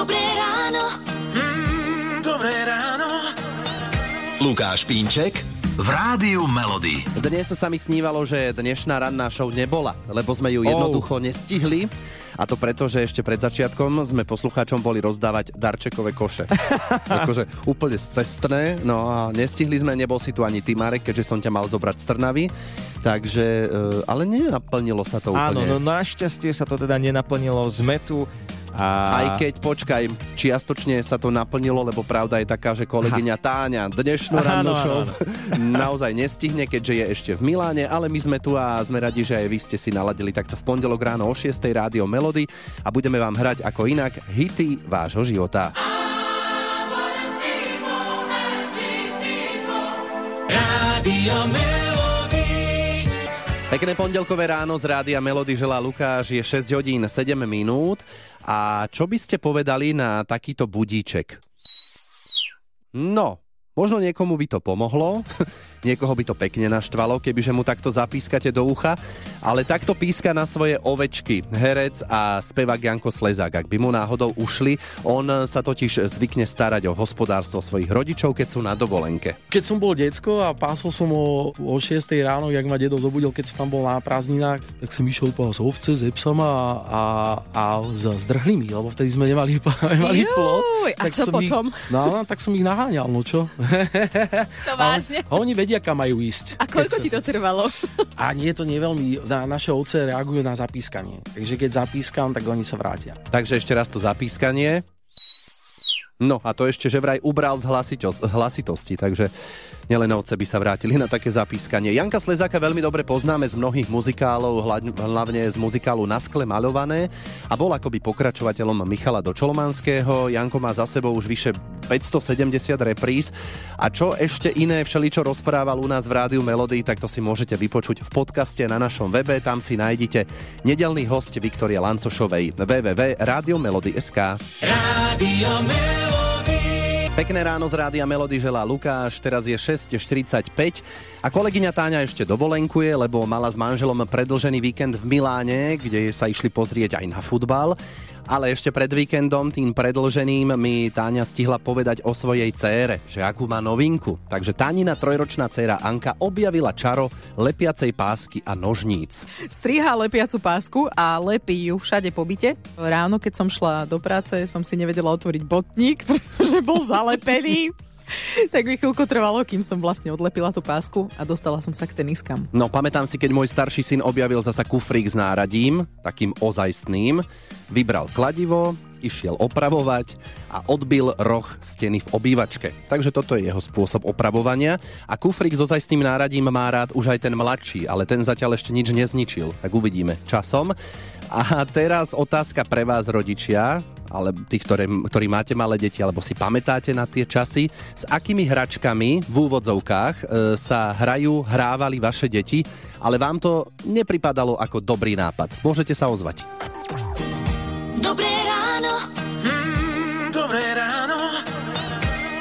Dobré ráno. Mm, dobré ráno. Lukáš Pínček v Rádiu Melody. Dnes sa mi snívalo, že dnešná ranná show nebola, lebo sme ju jednoducho nestihli. A to preto, že ešte pred začiatkom sme poslucháčom boli rozdávať darčekové koše. akože úplne cestné, no a nestihli sme, nebol si tu ani ty, Marek, keďže som ťa mal zobrať z Trnavy. Takže, e, ale nenaplnilo sa to úplne. Áno, no našťastie sa to teda nenaplnilo. Sme tu a... Aj keď, počkaj, čiastočne sa to naplnilo, lebo pravda je taká, že kolegyňa Táňa dnešnú rannú show naozaj nestihne, keďže je ešte v Miláne, ale my sme tu a sme radi, že aj vy ste si naladili takto v pondelok ráno o 6. rádio Melody a budeme vám hrať ako inak hity vášho života. Rádio Melody. Pekné pondelkové ráno z Rádia Melody želá Lukáš, je 6 hodín 7 minút. A čo by ste povedali na takýto budíček? No, možno niekomu by to pomohlo, Niekoho by to pekne naštvalo, kebyže mu takto zapískate do ucha, ale takto píska na svoje ovečky herec a spevák Janko Slezák. Ak by mu náhodou ušli, on sa totiž zvykne starať o hospodárstvo svojich rodičov, keď sú na dovolenke. Keď som bol decko a pásol som o, o 6 ráno, jak ma dedo zobudil, keď som tam bol na prázdninách, tak som išiel pás ovce s psama a, a, a s zdrhlými, lebo vtedy sme nemali, nemali Juj, plot. a čo som potom? Ich, no, tak som ich naháňal, no čo? To vážne? A oni vedia, kam majú ísť. A koľko Keď ti to trvalo? A nie, to nie veľmi. Na, naše ovce reagujú na zapískanie. Takže keď zapískam, tak oni sa vrátia. Takže ešte raz to zapískanie. No a to ešte, že vraj ubral z hlasito- hlasitosti, takže nielen ovce by sa vrátili na také zapískanie. Janka Slezáka veľmi dobre poznáme z mnohých muzikálov, hla- hlavne z muzikálu Na skle maľované a bol akoby pokračovateľom Michala Dočolomanského. Janko má za sebou už vyše 570 repríz. A čo ešte iné všeličo rozprával u nás v Rádiu Melody, tak to si môžete vypočuť v podcaste na našom webe, tam si nájdete nedelný host Viktoria Lancošovej. www.radiomelody.sk Rádio Melody. Pekné ráno z Rádia Melody želá Lukáš, teraz je 6.45 a kolegyňa Táňa ešte dovolenkuje, lebo mala s manželom predlžený víkend v Miláne, kde sa išli pozrieť aj na futbal. Ale ešte pred víkendom, tým predlženým, mi Táňa stihla povedať o svojej cére, že akú má novinku. Takže Tánina trojročná dcéra Anka objavila čaro lepiacej pásky a nožníc. Striha lepiacu pásku a lepí ju všade po byte. Ráno, keď som šla do práce, som si nevedela otvoriť botník, pretože bol zalepený. tak mi chvíľku trvalo, kým som vlastne odlepila tú pásku a dostala som sa k teniskám. No pamätám si, keď môj starší syn objavil zasa kufrík s náradím, takým ozajstným, vybral kladivo, išiel opravovať a odbil roh steny v obývačke. Takže toto je jeho spôsob opravovania. A kufrík s ozajstným náradím má rád už aj ten mladší, ale ten zatiaľ ešte nič nezničil. Tak uvidíme časom. A teraz otázka pre vás, rodičia, ale tých, ktoré, ktorí máte malé deti, alebo si pamätáte na tie časy, s akými hračkami v úvodzovkách e, sa hrajú, hrávali vaše deti, ale vám to nepripadalo ako dobrý nápad. Môžete sa ozvať. Dobré ráno. Mm, dobré ráno.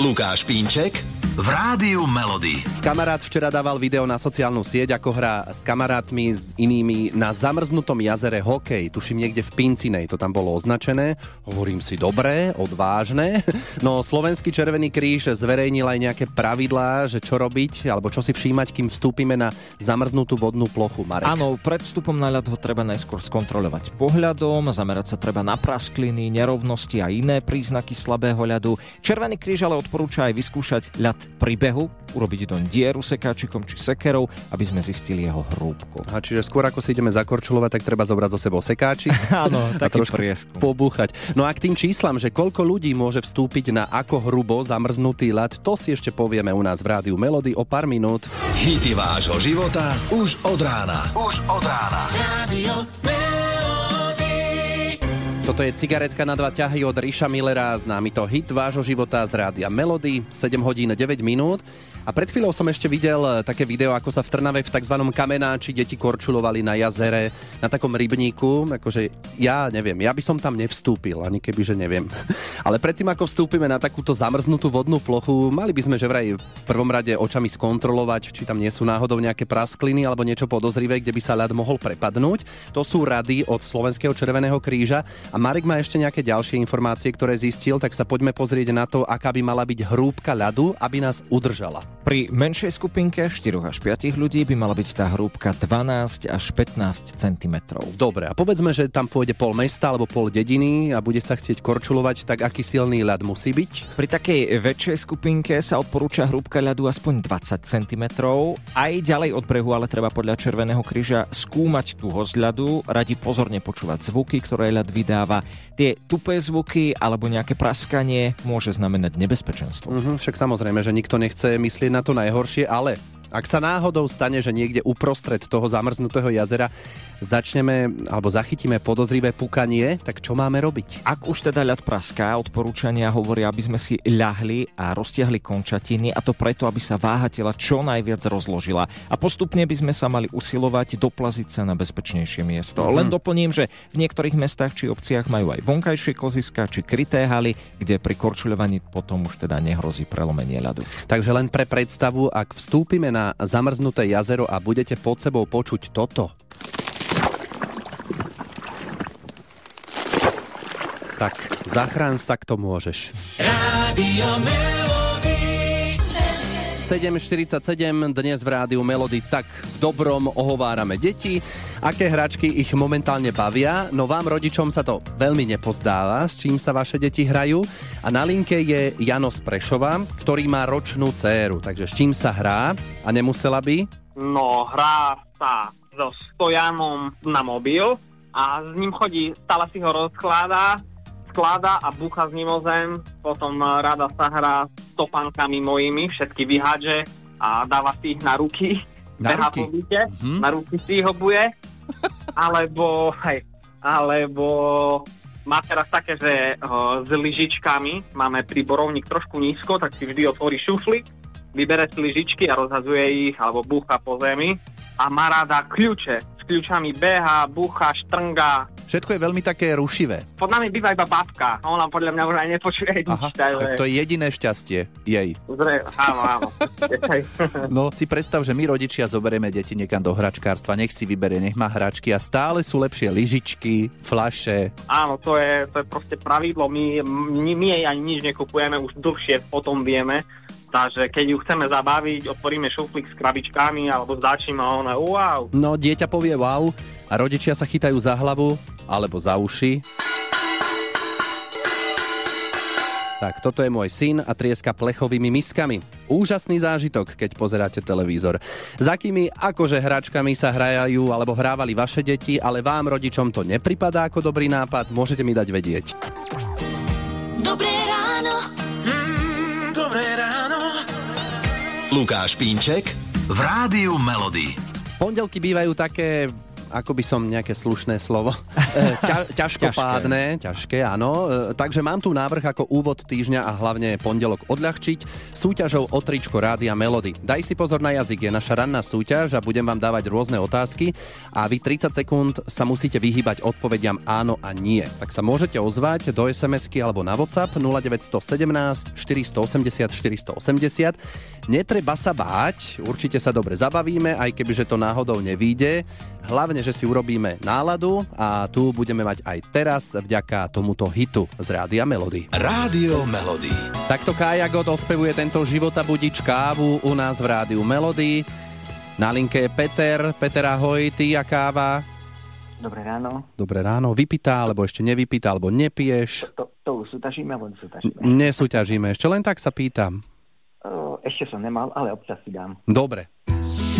Lukáš Pínček v Rádiu Melody. Kamarát včera dával video na sociálnu sieť, ako hrá s kamarátmi, s inými na zamrznutom jazere hokej. Tuším niekde v Pincinej, to tam bolo označené. Hovorím si, dobré, odvážne. No Slovenský Červený kríž zverejnil aj nejaké pravidlá, že čo robiť, alebo čo si všímať, kým vstúpime na zamrznutú vodnú plochu. Marek. Áno, pred vstupom na ľad ho treba najskôr skontrolovať pohľadom, zamerať sa treba na praskliny, nerovnosti a iné príznaky slabého ľadu. Červený kríž ale odporúča aj vyskúšať ľad pri behu, urobiť do dieru sekáčikom či sekerou, aby sme zistili jeho hrúbku. A čiže skôr ako si ideme zakorčulovať, tak treba zobrať so sebou sekáči. Áno, a taký trošku prieskum. pobúchať. No a k tým číslam, že koľko ľudí môže vstúpiť na ako hrubo zamrznutý ľad, to si ešte povieme u nás v rádiu Melody o pár minút. Hity vášho života už od rána. Už od rána. Rádio Melody. Toto je cigaretka na dva ťahy od Ríša Millera, známy to hit vášho života z rádia Melody, 7 hodín 9 minút. A pred chvíľou som ešte videl eh, také video, ako sa v Trnave v tzv. kamenáči deti korčulovali na jazere, na takom rybníku. Akože ja neviem, ja by som tam nevstúpil, ani keby, že neviem. Ale predtým, ako vstúpime na takúto zamrznutú vodnú plochu, mali by sme že vraj v prvom rade očami skontrolovať, či tam nie sú náhodou nejaké praskliny alebo niečo podozrivé, kde by sa ľad mohol prepadnúť. To sú rady od Slovenského červeného kríža a Marek má ešte nejaké ďalšie informácie, ktoré zistil, tak sa poďme pozrieť na to, aká by mala byť hrúbka ľadu, aby nás udržala. Pri menšej skupinke 4 až 5 ľudí by mala byť tá hrúbka 12 až 15 cm. Dobre, a povedzme, že tam pôjde pol mesta alebo pol dediny a bude sa chcieť korčulovať, tak aký silný ľad musí byť? Pri takej väčšej skupinke sa odporúča hrúbka ľadu aspoň 20 cm. Aj ďalej od brehu, ale treba podľa Červeného kríža skúmať tuhosť ľadu, radi pozorne počúvať zvuky, ktoré ľad vydáva. Tie tupé zvuky alebo nejaké praskanie môže znamenať nebezpečenstvo. Mhm, však samozrejme, že nikto nechce myslieť na to najhoršie, ale ak sa náhodou stane, že niekde uprostred toho zamrznutého jazera začneme alebo zachytíme podozrivé pukanie, tak čo máme robiť? Ak už teda ľad praská, odporúčania hovoria, aby sme si ľahli a roztiahli končatiny a to preto, aby sa váha tela čo najviac rozložila. A postupne by sme sa mali usilovať doplaziť sa na bezpečnejšie miesto. Mhm. Len doplním, že v niektorých mestách či obciach majú aj vonkajšie kloziska či kryté haly, kde pri korčuľovaní potom už teda nehrozí prelomenie ľadu. Takže len pre predstavu, ak vstúpime na zamrznuté jazero a budete pod sebou počuť toto. Tak, zachrán sa, kto môžeš. Melody. 7.47 dnes v rádiu Melody tak v dobrom ohovárame deti. Aké hračky ich momentálne bavia? No vám rodičom sa to veľmi nepozdáva, s čím sa vaše deti hrajú. A na linke je Jano z Prešova, ktorý má ročnú dceru. Takže s čím sa hrá? A nemusela by? No, hrá sa so stojanom na mobil a s ním chodí, stále si ho rozkladá, skladá a búcha z ním o zem. Potom eh, rada sa hrá s topánkami mojimi, všetky vyhádže a dáva si ich na ruky. Na ruky? po byte, Mhm. na ruky si ho buje. alebo, hej, alebo má teraz také, že uh, s lyžičkami máme pri borovník trošku nízko, tak si vždy otvorí šuflík, vybere si lyžičky a rozhazuje ich, alebo búcha po zemi. A má rada kľúče. S kľúčami beha, búcha, štrnga. Všetko je veľmi také rušivé. Pod nami býva iba babka. Ona podľa mňa už aj nepočuje nič. Aha, takže... tak to je jediné šťastie jej. Zre, áno, áno. No si predstav, že my rodičia zoberieme deti niekam do hračkárstva, nech si vyberie, nech má hračky a stále sú lepšie lyžičky, flaše. áno, to je, to je proste pravidlo. My, my, my jej ani nič nekupujeme, už dlhšie o tom vieme. Takže keď ju chceme zabaviť, otvoríme šuflík s krabičkami alebo s dačím a ona wow. No, dieťa povie wow a rodičia sa chytajú za hlavu alebo za uši. Tak, toto je môj syn a trieska plechovými miskami. Úžasný zážitok, keď pozeráte televízor. Za akými akože hračkami sa hrajú alebo hrávali vaše deti, ale vám rodičom to nepripadá ako dobrý nápad, môžete mi dať vedieť. Dobré ráno. Mm, dobré ráno. Lukáš Pínček v Rádiu Melody. Pondelky bývajú také ako by som nejaké slušné slovo. E, Ťa, ťažkopádne, ťažké, áno. E, Takže mám tu návrh ako úvod týždňa a hlavne pondelok odľahčiť súťažou o tričko Rádia Melody. Daj si pozor na jazyk, je naša ranná súťaž a budem vám dávať rôzne otázky a vy 30 sekúnd sa musíte vyhybať odpovediam áno a nie. Tak sa môžete ozvať do SMS-ky alebo na WhatsApp 0917 480 480. Netreba sa báť, určite sa dobre zabavíme, aj keby že to náhodou nevíde. Hlavne, že si urobíme náladu a tu budeme mať aj teraz vďaka tomuto hitu z Rádia Melody. Rádio Melody. Takto Kája God ospevuje tento života budič kávu u nás v Rádiu Melody. Na linke je Peter. Peter, ahoj, ty a káva. Dobré ráno. Dobré ráno, vypitá, alebo ešte nevypitá, alebo nepiješ. To, to už súťažíme, alebo nesúťažíme? Nesúťažíme, ešte len tak sa pýtam. O, ešte som nemal, ale občas si dám. Dobre,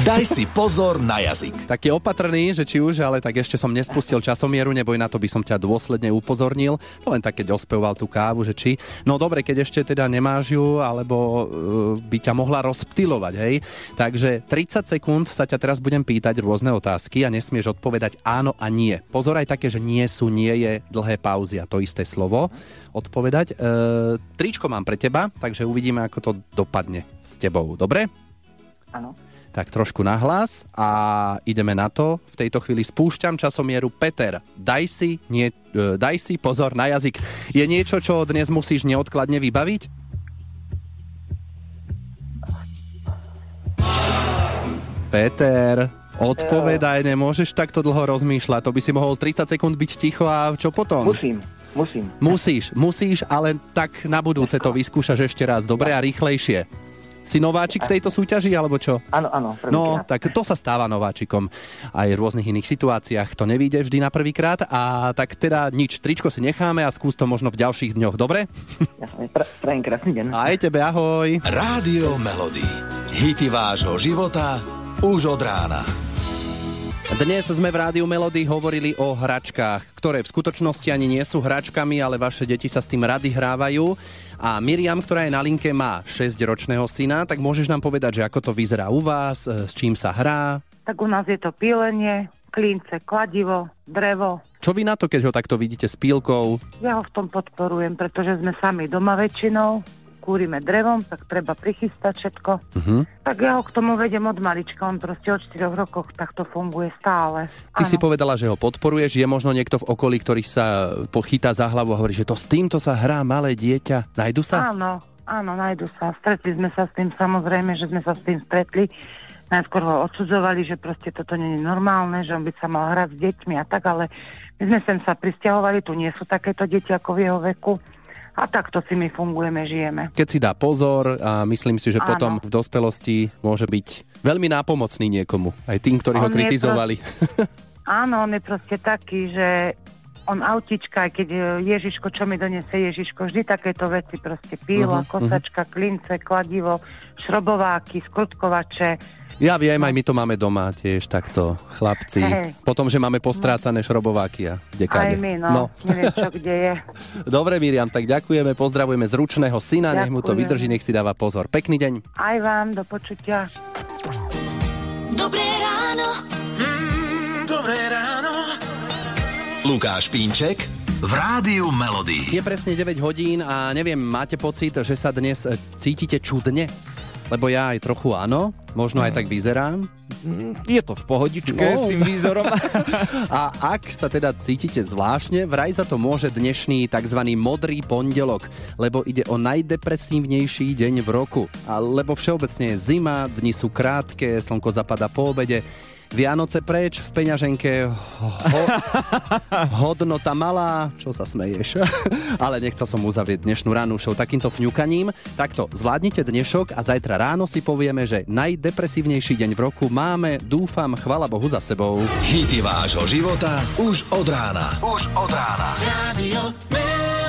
Daj si pozor na jazyk. taký opatrný, že či už, ale tak ešte som nespustil časomieru, neboj na to by som ťa dôsledne upozornil. To len tak, keď ospevoval tú kávu, že či. No dobre, keď ešte teda nemáš ju, alebo uh, by ťa mohla rozptilovať, hej. Takže 30 sekúnd sa ťa teraz budem pýtať rôzne otázky a nesmieš odpovedať áno a nie. Pozor aj také, že nie sú, nie je dlhé pauzy a to isté slovo odpovedať. Uh, tričko mám pre teba, takže uvidíme, ako to dopadne s tebou. Dobre? Áno. Tak trošku nahlas a ideme na to. V tejto chvíli spúšťam časomieru. Peter, daj si, nie, e, daj si pozor na jazyk. Je niečo, čo dnes musíš neodkladne vybaviť? Peter, Odpovedaj, nemôžeš takto dlho rozmýšľať. To by si mohol 30 sekúnd byť ticho a čo potom? Musím, musím. Musíš, musíš, ale tak na budúce to vyskúšaš ešte raz. Dobre a rýchlejšie. Si nováčik v tejto súťaži, alebo čo? Áno, áno. No, tak to sa stáva nováčikom aj v rôznych iných situáciách. To nevíde vždy na prvýkrát a tak teda nič, tričko si necháme a skús to možno v ďalších dňoch, dobre? Jasne, pra, prajem krásny deň. Aj tebe, ahoj. Rádio Melody. Hity vášho života už od rána. Dnes sme v Rádiu Melody hovorili o hračkách, ktoré v skutočnosti ani nie sú hračkami, ale vaše deti sa s tým rady hrávajú. A Miriam, ktorá je na linke, má 6-ročného syna, tak môžeš nám povedať, že ako to vyzerá u vás, e, s čím sa hrá? Tak u nás je to pílenie, klince, kladivo, drevo. Čo vy na to, keď ho takto vidíte s pílkou? Ja ho v tom podporujem, pretože sme sami doma väčšinou, kúrime drevom, tak treba prichystať všetko. Uh-huh. Tak ja ho k tomu vedem od malička, on proste od 4 rokov takto funguje stále. Ty Áno. si povedala, že ho podporuješ, je možno niekto v okolí, ktorý sa pochytá za hlavu a hovorí, že to s týmto sa hrá malé dieťa. Najdu sa? Áno, áno, nájdu sa. Stretli sme sa s tým, samozrejme, že sme sa s tým stretli. Najskôr ho odsudzovali, že proste toto nie je normálne, že on by sa mal hrať s deťmi a tak, ale my sme sem sa pristahovali, tu nie sú takéto deti ako v jeho veku. A takto si my fungujeme, žijeme. Keď si dá pozor a myslím si, že Áno. potom v dospelosti môže byť veľmi nápomocný niekomu. Aj tým, ktorí ho On je kritizovali. Áno, on je proste taký, že on autička, aj keď e, Ježiško, čo mi donesie Ježiško, vždy takéto veci, proste píla, Mhm, kosačka, klince, kladivo, šrobováky, skrutkovače. Ja viem, aj my to máme doma tiež takto, chlapci. Hej. Potom, že máme postrácané šrobováky a dekáde. Aj my, no, neviem, čo kde je. Dobre, Miriam, tak ďakujeme, pozdravujeme zručného syna, nech mu to Ďakujem. vydrží, nech si dáva pozor. Pekný deň. Aj vám, do počutia. Dobré ráno. Mm, dobré ráno. Lukáš Pínček v Rádiu Melody. Je presne 9 hodín a neviem, máte pocit, že sa dnes cítite čudne? Lebo ja aj trochu áno, možno aj tak vyzerám. Mm, Je to v pohodičke No. s tým výzorom. A ak sa teda cítite zvláštne, vraj za to môže dnešný tzv. modrý pondelok, lebo ide o najdepresívnejší deň v roku. A lebo všeobecne je zima, dni sú krátke, slnko zapada po obede, Vianoce preč, v peňaženke ho, hodnota malá, čo sa smeješ. Ale nechcel som uzavrieť dnešnú ránu show takýmto fňukaním. Takto, zvládnite dnešok a zajtra ráno si povieme, že najdepresívnejší deň v roku máme, dúfam, chvala Bohu za sebou. Hity vášho života už od rána. Už od rána. Radio.